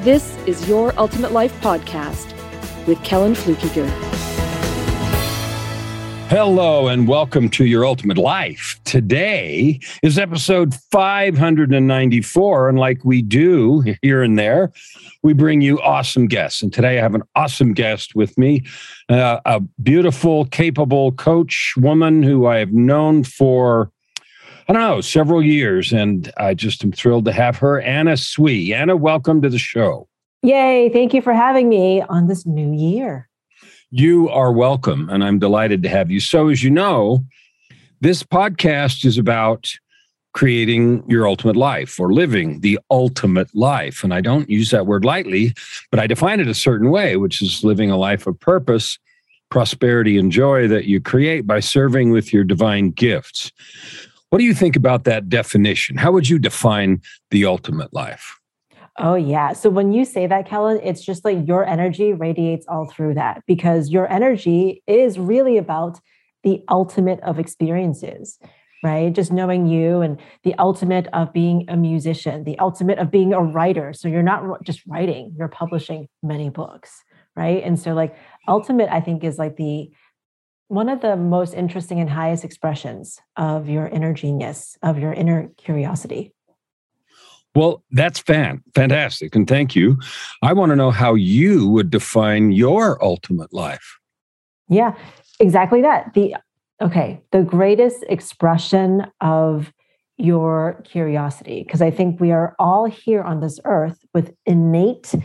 this is Your Ultimate Life Podcast with Kellen Fluckiger. Hello and welcome to Your Ultimate Life. Today is episode 594. And like we do here and there, we bring you awesome guests. And today I have an awesome guest with me, uh, a beautiful, capable coach woman who I have known for, I don't know, several years. And I just am thrilled to have her, Anna Sui. Anna, welcome to the show. Yay. Thank you for having me on this new year. You are welcome, and I'm delighted to have you. So, as you know, this podcast is about creating your ultimate life or living the ultimate life. And I don't use that word lightly, but I define it a certain way, which is living a life of purpose, prosperity, and joy that you create by serving with your divine gifts. What do you think about that definition? How would you define the ultimate life? Oh, yeah. So when you say that, Kellen, it's just like your energy radiates all through that because your energy is really about the ultimate of experiences, right? Just knowing you and the ultimate of being a musician, the ultimate of being a writer. So you're not just writing, you're publishing many books, right? And so, like, ultimate, I think, is like the one of the most interesting and highest expressions of your inner genius, of your inner curiosity. Well, that's fan fantastic, and thank you. I want to know how you would define your ultimate life. Yeah, exactly that. The okay, the greatest expression of your curiosity, because I think we are all here on this earth with innate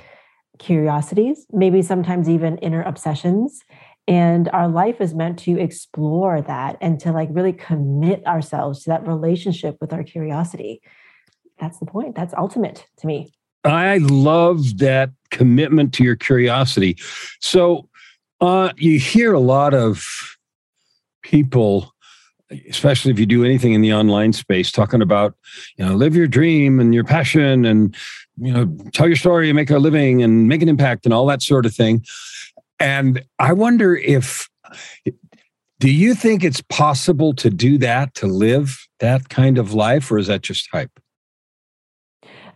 curiosities, maybe sometimes even inner obsessions. And our life is meant to explore that and to like really commit ourselves to that relationship with our curiosity that's the point. That's ultimate to me. I love that commitment to your curiosity. So uh, you hear a lot of people, especially if you do anything in the online space, talking about, you know, live your dream and your passion and, you know, tell your story and make a living and make an impact and all that sort of thing. And I wonder if, do you think it's possible to do that, to live that kind of life, or is that just hype?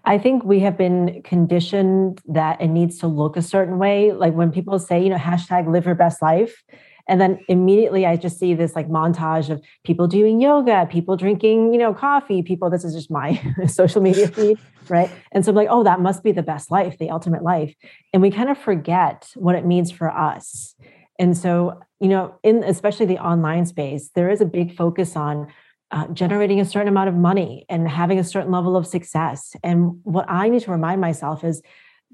I think we have been conditioned that it needs to look a certain way. Like when people say, you know, hashtag live your best life. And then immediately I just see this like montage of people doing yoga, people drinking, you know, coffee, people, this is just my social media feed, right? And so I'm like, oh, that must be the best life, the ultimate life. And we kind of forget what it means for us. And so, you know, in especially the online space, there is a big focus on uh, generating a certain amount of money and having a certain level of success. And what I need to remind myself is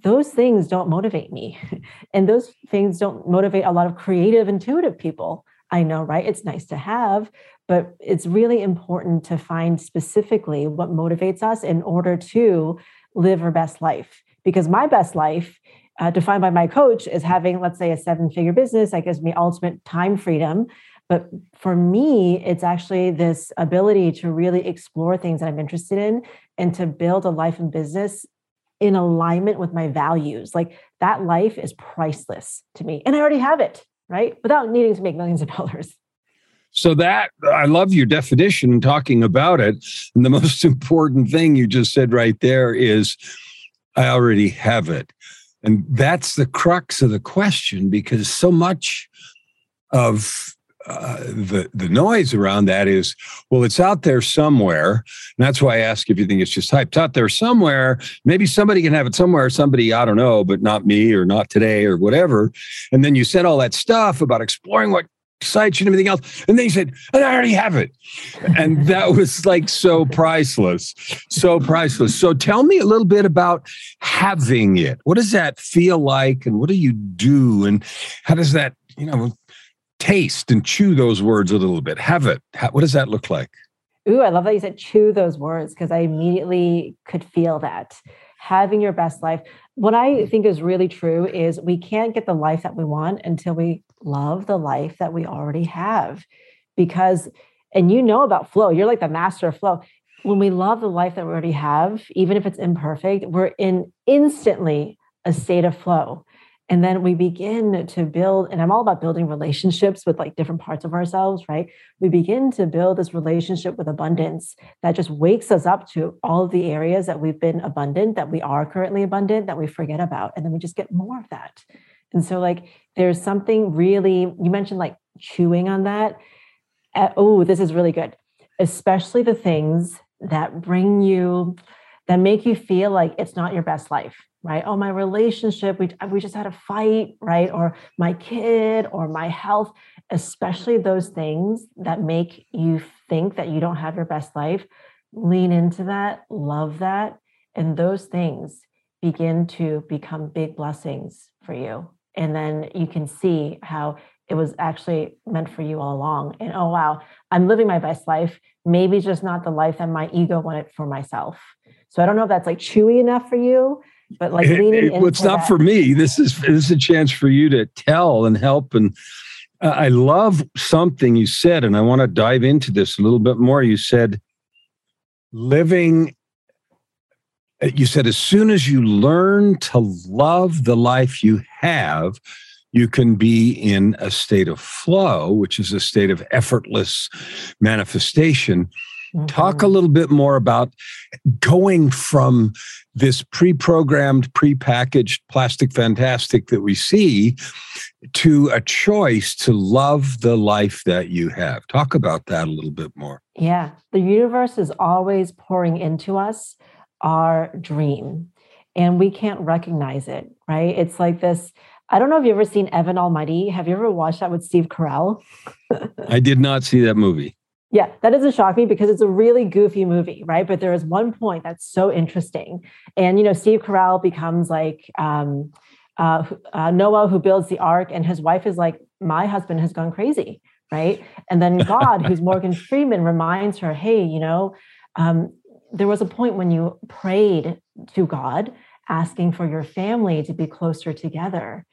those things don't motivate me. and those things don't motivate a lot of creative, intuitive people. I know, right? It's nice to have, but it's really important to find specifically what motivates us in order to live our best life. Because my best life, uh, defined by my coach, is having, let's say, a seven figure business that gives me ultimate time freedom but for me, it's actually this ability to really explore things that I'm interested in and to build a life and business in alignment with my values. Like that life is priceless to me. And I already have it, right? Without needing to make millions of dollars. So that I love your definition and talking about it. And the most important thing you just said right there is I already have it. And that's the crux of the question because so much of uh, the the noise around that is well it's out there somewhere. And that's why i ask if you think it's just hype it's out there somewhere. Maybe somebody can have it somewhere. Somebody i don't know but not me or not today or whatever. And then you said all that stuff about exploring what sites and everything else. And then you said and i already have it. And that was like so priceless. So priceless. So tell me a little bit about having it. What does that feel like? And what do you do? And how does that you know taste and chew those words a little bit. Have it. what does that look like? Ooh, I love that you said chew those words because I immediately could feel that. having your best life. What I think is really true is we can't get the life that we want until we love the life that we already have. Because, and you know about flow, you're like the master of flow. When we love the life that we already have, even if it's imperfect, we're in instantly a state of flow and then we begin to build and i'm all about building relationships with like different parts of ourselves right? We begin to build this relationship with abundance that just wakes us up to all the areas that we've been abundant that we are currently abundant that we forget about and then we just get more of that. And so like there's something really you mentioned like chewing on that. Uh, oh this is really good. Especially the things that bring you that make you feel like it's not your best life right? Oh, my relationship, we, we just had a fight, right? Or my kid or my health, especially those things that make you think that you don't have your best life. Lean into that, love that. And those things begin to become big blessings for you. And then you can see how it was actually meant for you all along. And oh, wow, I'm living my best life. Maybe just not the life that my ego wanted for myself. So I don't know if that's like chewy enough for you, but like leaning it, it, it's not that. for me this is this is a chance for you to tell and help and uh, i love something you said and i want to dive into this a little bit more you said living uh, you said as soon as you learn to love the life you have you can be in a state of flow which is a state of effortless manifestation Mm-hmm. Talk a little bit more about going from this pre programmed, pre packaged plastic fantastic that we see to a choice to love the life that you have. Talk about that a little bit more. Yeah. The universe is always pouring into us our dream, and we can't recognize it, right? It's like this. I don't know if you've ever seen Evan Almighty. Have you ever watched that with Steve Carell? I did not see that movie. Yeah, that doesn't shock me because it's a really goofy movie, right? But there is one point that's so interesting. And, you know, Steve Carell becomes like um, uh, uh, Noah, who builds the ark, and his wife is like, My husband has gone crazy, right? And then God, who's Morgan Freeman, reminds her, Hey, you know, um, there was a point when you prayed to God asking for your family to be closer together.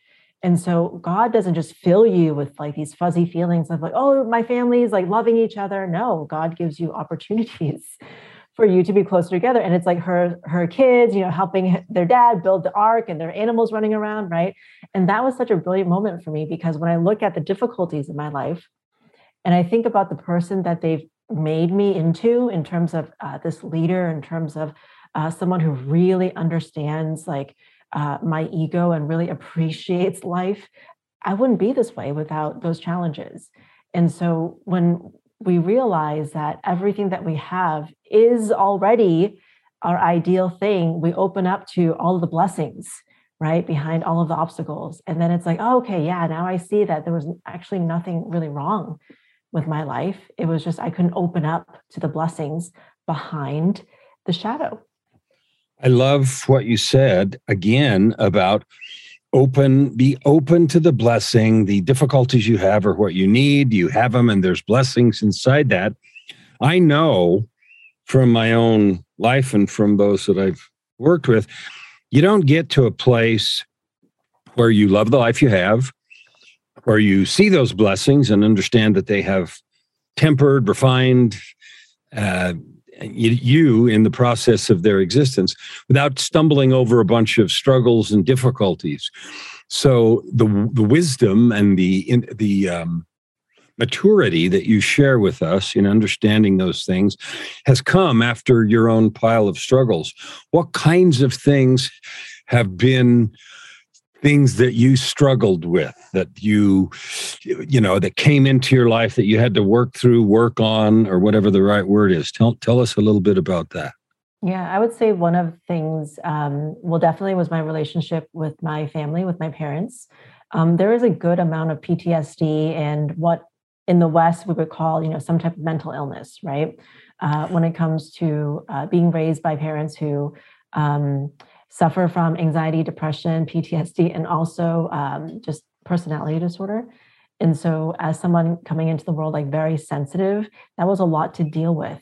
And so God doesn't just fill you with like these fuzzy feelings of like, oh, my family is like loving each other. No, God gives you opportunities for you to be closer together. And it's like her her kids, you know, helping their dad build the ark and their animals running around, right? And that was such a brilliant moment for me because when I look at the difficulties in my life and I think about the person that they've made me into in terms of uh, this leader, in terms of uh, someone who really understands like uh, my ego and really appreciates life, I wouldn't be this way without those challenges. And so when we realize that everything that we have is already our ideal thing, we open up to all the blessings, right? Behind all of the obstacles. And then it's like, oh, okay, yeah, now I see that there was actually nothing really wrong with my life. It was just I couldn't open up to the blessings behind the shadow. I love what you said again about open, be open to the blessing. The difficulties you have are what you need. You have them, and there's blessings inside that. I know from my own life and from those that I've worked with, you don't get to a place where you love the life you have, where you see those blessings and understand that they have tempered, refined, uh, you in the process of their existence without stumbling over a bunch of struggles and difficulties. So the the wisdom and the in, the um, maturity that you share with us in understanding those things has come after your own pile of struggles. What kinds of things have been things that you struggled with that you you know that came into your life that you had to work through work on or whatever the right word is. Tell tell us a little bit about that. Yeah i would say one of the things um, well definitely was my relationship with my family with my parents. Um, there is a good amount of ptsd and what in the west we would call you know some type of mental illness right? Uh, when it comes to uh, being raised by parents who um, suffer from anxiety, depression, PTSD, and also um, just personality disorder. And so, as someone coming into the world like very sensitive, that was a lot to deal with.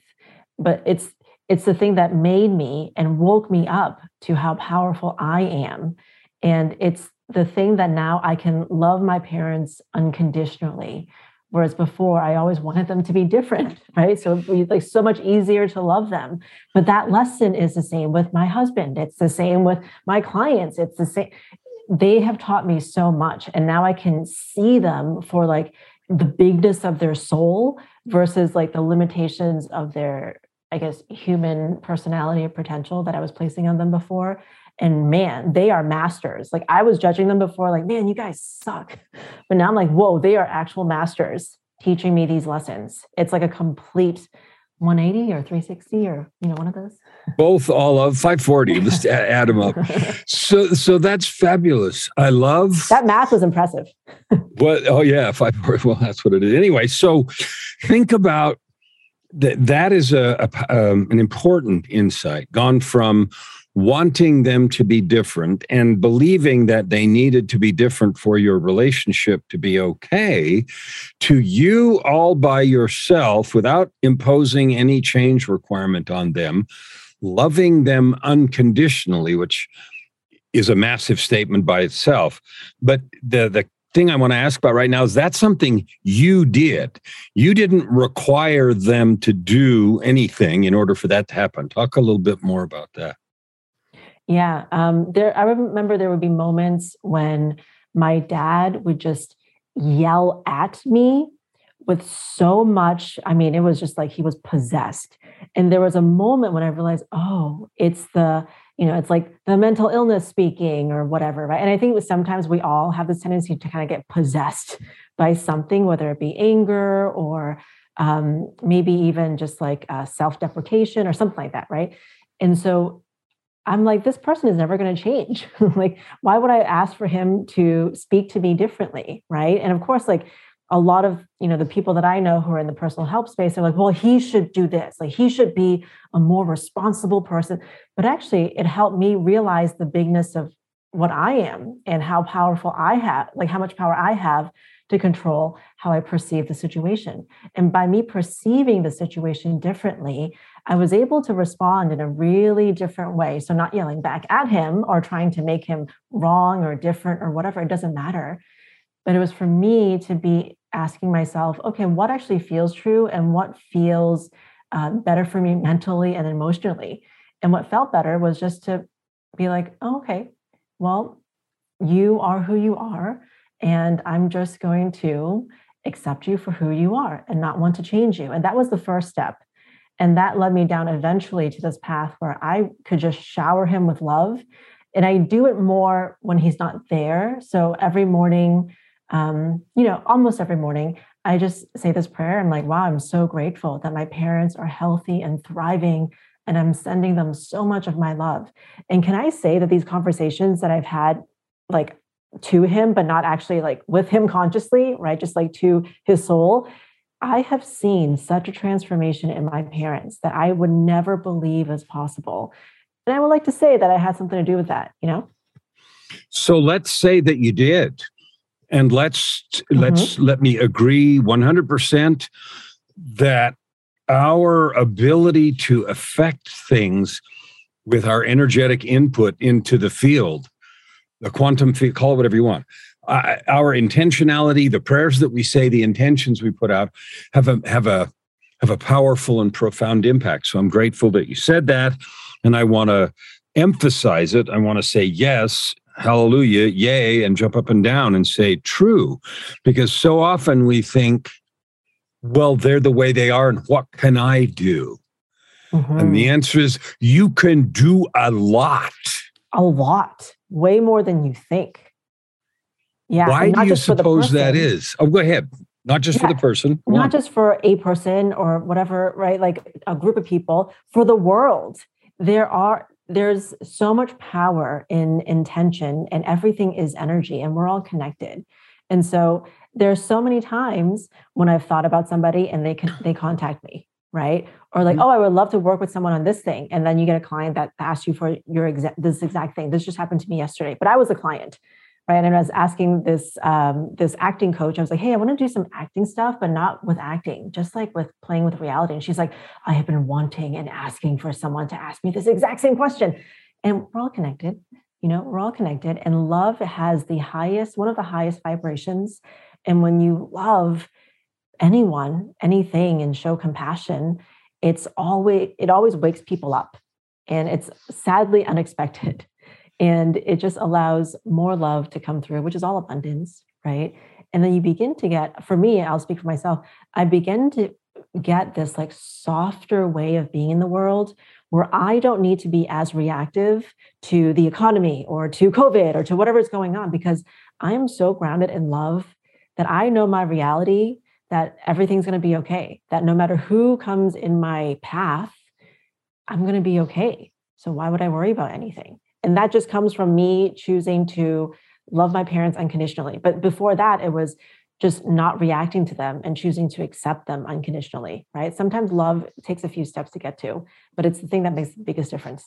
But it's it's the thing that made me and woke me up to how powerful I am. And it's the thing that now I can love my parents unconditionally. Whereas before, I always wanted them to be different, right? So it'd be like so much easier to love them. But that lesson is the same with my husband. It's the same with my clients. It's the same. They have taught me so much. And now I can see them for like the bigness of their soul versus like the limitations of their I guess, human personality or potential that I was placing on them before. And man, they are masters. Like I was judging them before, like, man, you guys suck. But now I'm like, whoa, they are actual masters teaching me these lessons. It's like a complete 180 or 360 or you know one of those both all of 540 let's add them up so so that's fabulous i love that math was impressive what oh yeah 540 well that's what it is anyway so think about that that is a, a um, an important insight gone from wanting them to be different and believing that they needed to be different for your relationship to be okay to you all by yourself without imposing any change requirement on them loving them unconditionally which is a massive statement by itself but the the thing I want to ask about right now is that something you did. You didn't require them to do anything in order for that to happen. Talk a little bit more about that. Yeah, um, there. I remember there would be moments when my dad would just yell at me with so much. I mean, it was just like he was possessed. And there was a moment when I realized, oh, it's the you know, it's like the mental illness speaking or whatever, right? And I think sometimes we all have this tendency to kind of get possessed by something, whether it be anger or um, maybe even just like uh, self deprecation or something like that, right? And so I'm like, this person is never going to change. like, why would I ask for him to speak to me differently, right? And of course, like a lot of you know the people that i know who are in the personal help space are like well he should do this like he should be a more responsible person but actually it helped me realize the bigness of what i am and how powerful i have like how much power i have to control how i perceive the situation. And by me perceiving the situation differently i was able to respond in a really different way. So not yelling back at him or trying to make him wrong or different or whatever it doesn't matter. But it was for me to be asking myself, okay, what actually feels true and what feels uh, better for me mentally and emotionally? And what felt better was just to be like, oh, okay, well, you are who you are. And I'm just going to accept you for who you are and not want to change you. And that was the first step. And that led me down eventually to this path where I could just shower him with love. And I do it more when he's not there. So every morning, um, you know, almost every morning, I just say this prayer. I'm like, wow, I'm so grateful that my parents are healthy and thriving, and I'm sending them so much of my love. And can I say that these conversations that I've had, like to him, but not actually like with him consciously, right? Just like to his soul, I have seen such a transformation in my parents that I would never believe is possible. And I would like to say that I had something to do with that, you know? So let's say that you did and let's mm-hmm. let's let me agree 100% that our ability to affect things with our energetic input into the field the quantum field call it whatever you want uh, our intentionality the prayers that we say the intentions we put out have a have a have a powerful and profound impact so i'm grateful that you said that and i want to emphasize it i want to say yes hallelujah, yay, and jump up and down and say true. Because so often we think, well, they're the way they are, and what can I do? Mm-hmm. And the mm-hmm. answer is you can do a lot. A lot, way more than you think. Yeah. Why do you suppose that is? Oh, go ahead. Not just yeah, for the person. Not just for a person or whatever, right? Like a group of people, for the world. There are there's so much power in intention and everything is energy and we're all connected and so there's so many times when i've thought about somebody and they can they contact me right or like mm-hmm. oh i would love to work with someone on this thing and then you get a client that asks you for your exact this exact thing this just happened to me yesterday but i was a client right? And I was asking this um, this acting coach, I was like, "Hey, I want to do some acting stuff, but not with acting, just like with playing with reality." And she's like, "I have been wanting and asking for someone to ask me this exact same question." And we're all connected, you know, we're all connected, and love has the highest, one of the highest vibrations. And when you love anyone, anything, and show compassion, it's always it always wakes people up, and it's sadly unexpected and it just allows more love to come through, which is all abundance, right? And then you begin to get, for me, I'll speak for myself, I begin to get this like softer way of being in the world where I don't need to be as reactive to the economy or to COVID or to whatever is going on because I am so grounded in love that I know my reality that everything's going to be okay, that no matter who comes in my path, I'm going to be okay. So why would I worry about anything? And that just comes from me choosing to love my parents unconditionally. But before that, it was just not reacting to them and choosing to accept them unconditionally, right? Sometimes love takes a few steps to get to, but it's the thing that makes the biggest difference.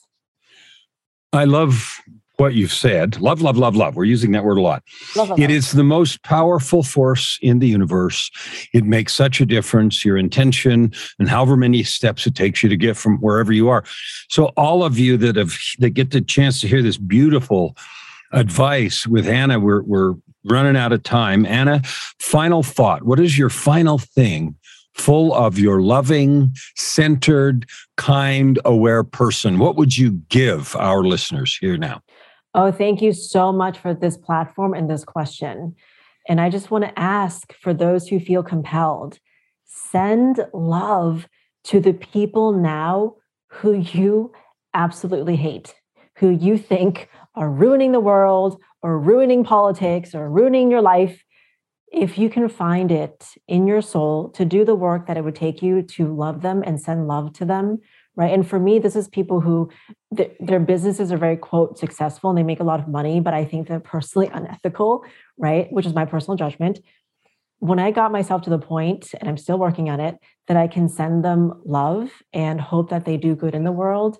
I love what you've said. Love, love, love, love. We're using that word a lot. Love, love, it is the most powerful force in the universe. It makes such a difference, your intention and however many steps it takes you to get from wherever you are. So all of you that have that get the chance to hear this beautiful advice with Anna, we're we're running out of time. Anna, final thought. What is your final thing full of your loving, centered, kind, aware person, what would you give our listeners here now? Oh, thank you so much for this platform and this question. And I just want to ask for those who feel compelled, send love to the people now who you absolutely hate, who you think are ruining the world or ruining politics or ruining your life if you can find it in your soul to do the work that it would take you to love them and send love to them right? And for me this is people who th- their businesses are very quote successful and they make a lot of money but i think they're personally unethical right? Which is my personal judgment. When i got myself to the point and i'm still working on it that i can send them love and hope that they do good in the world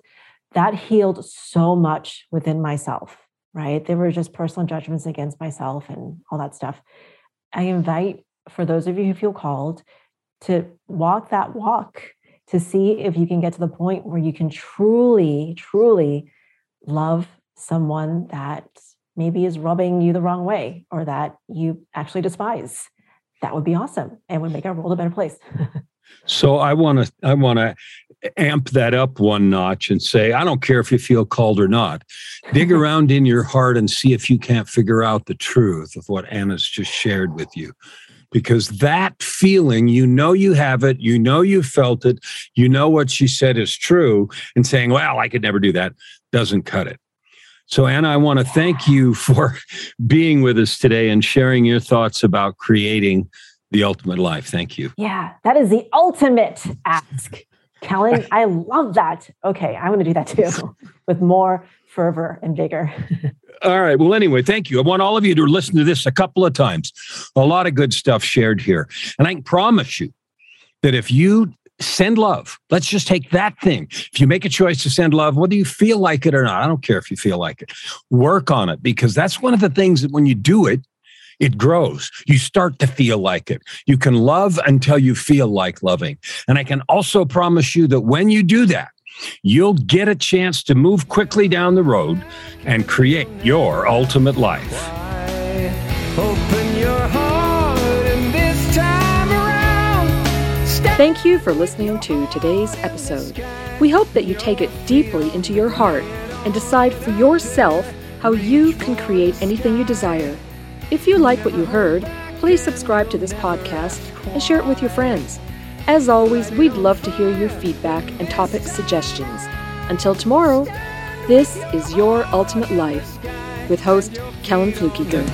that healed so much within myself right? There were just personal judgments against myself and all that stuff I invite for those of you who feel called to walk that walk to see if you can get to the point where you can truly, truly love someone that maybe is rubbing you the wrong way or that you actually despise. That would be awesome and would make our world a better place. so I want to I want to amp that up one notch and say, I don't care if you feel called or not. Dig around in your heart and see if you can't figure out the truth of what Anna's just shared with you. Because that feeling, you know you have it, you know you felt it, you know what she said is true, and saying, Well, I could never do that doesn't cut it. So, Anna, I want to thank you for being with us today and sharing your thoughts about creating the ultimate life. Thank you. Yeah, that is the ultimate ask. Kellen, I love that. Okay, I'm going to do that too with more fervor and vigor. all right. Well, anyway, thank you. I want all of you to listen to this a couple of times. A lot of good stuff shared here. And I can promise you that if you send love, let's just take that thing. If you make a choice to send love, whether you feel like it or not, I don't care if you feel like it, work on it because that's one of the things that when you do it, it grows. You start to feel like it. You can love until you feel like loving. And I can also promise you that when you do that, you'll get a chance to move quickly down the road and create your ultimate life. Thank you for listening to today's episode. We hope that you take it deeply into your heart and decide for yourself how you can create anything you desire if you like what you heard, please subscribe to this podcast and share it with your friends. As always, we'd love to hear your feedback and topic suggestions. Until tomorrow, this is Your Ultimate Life with host Kellen Fluckiger.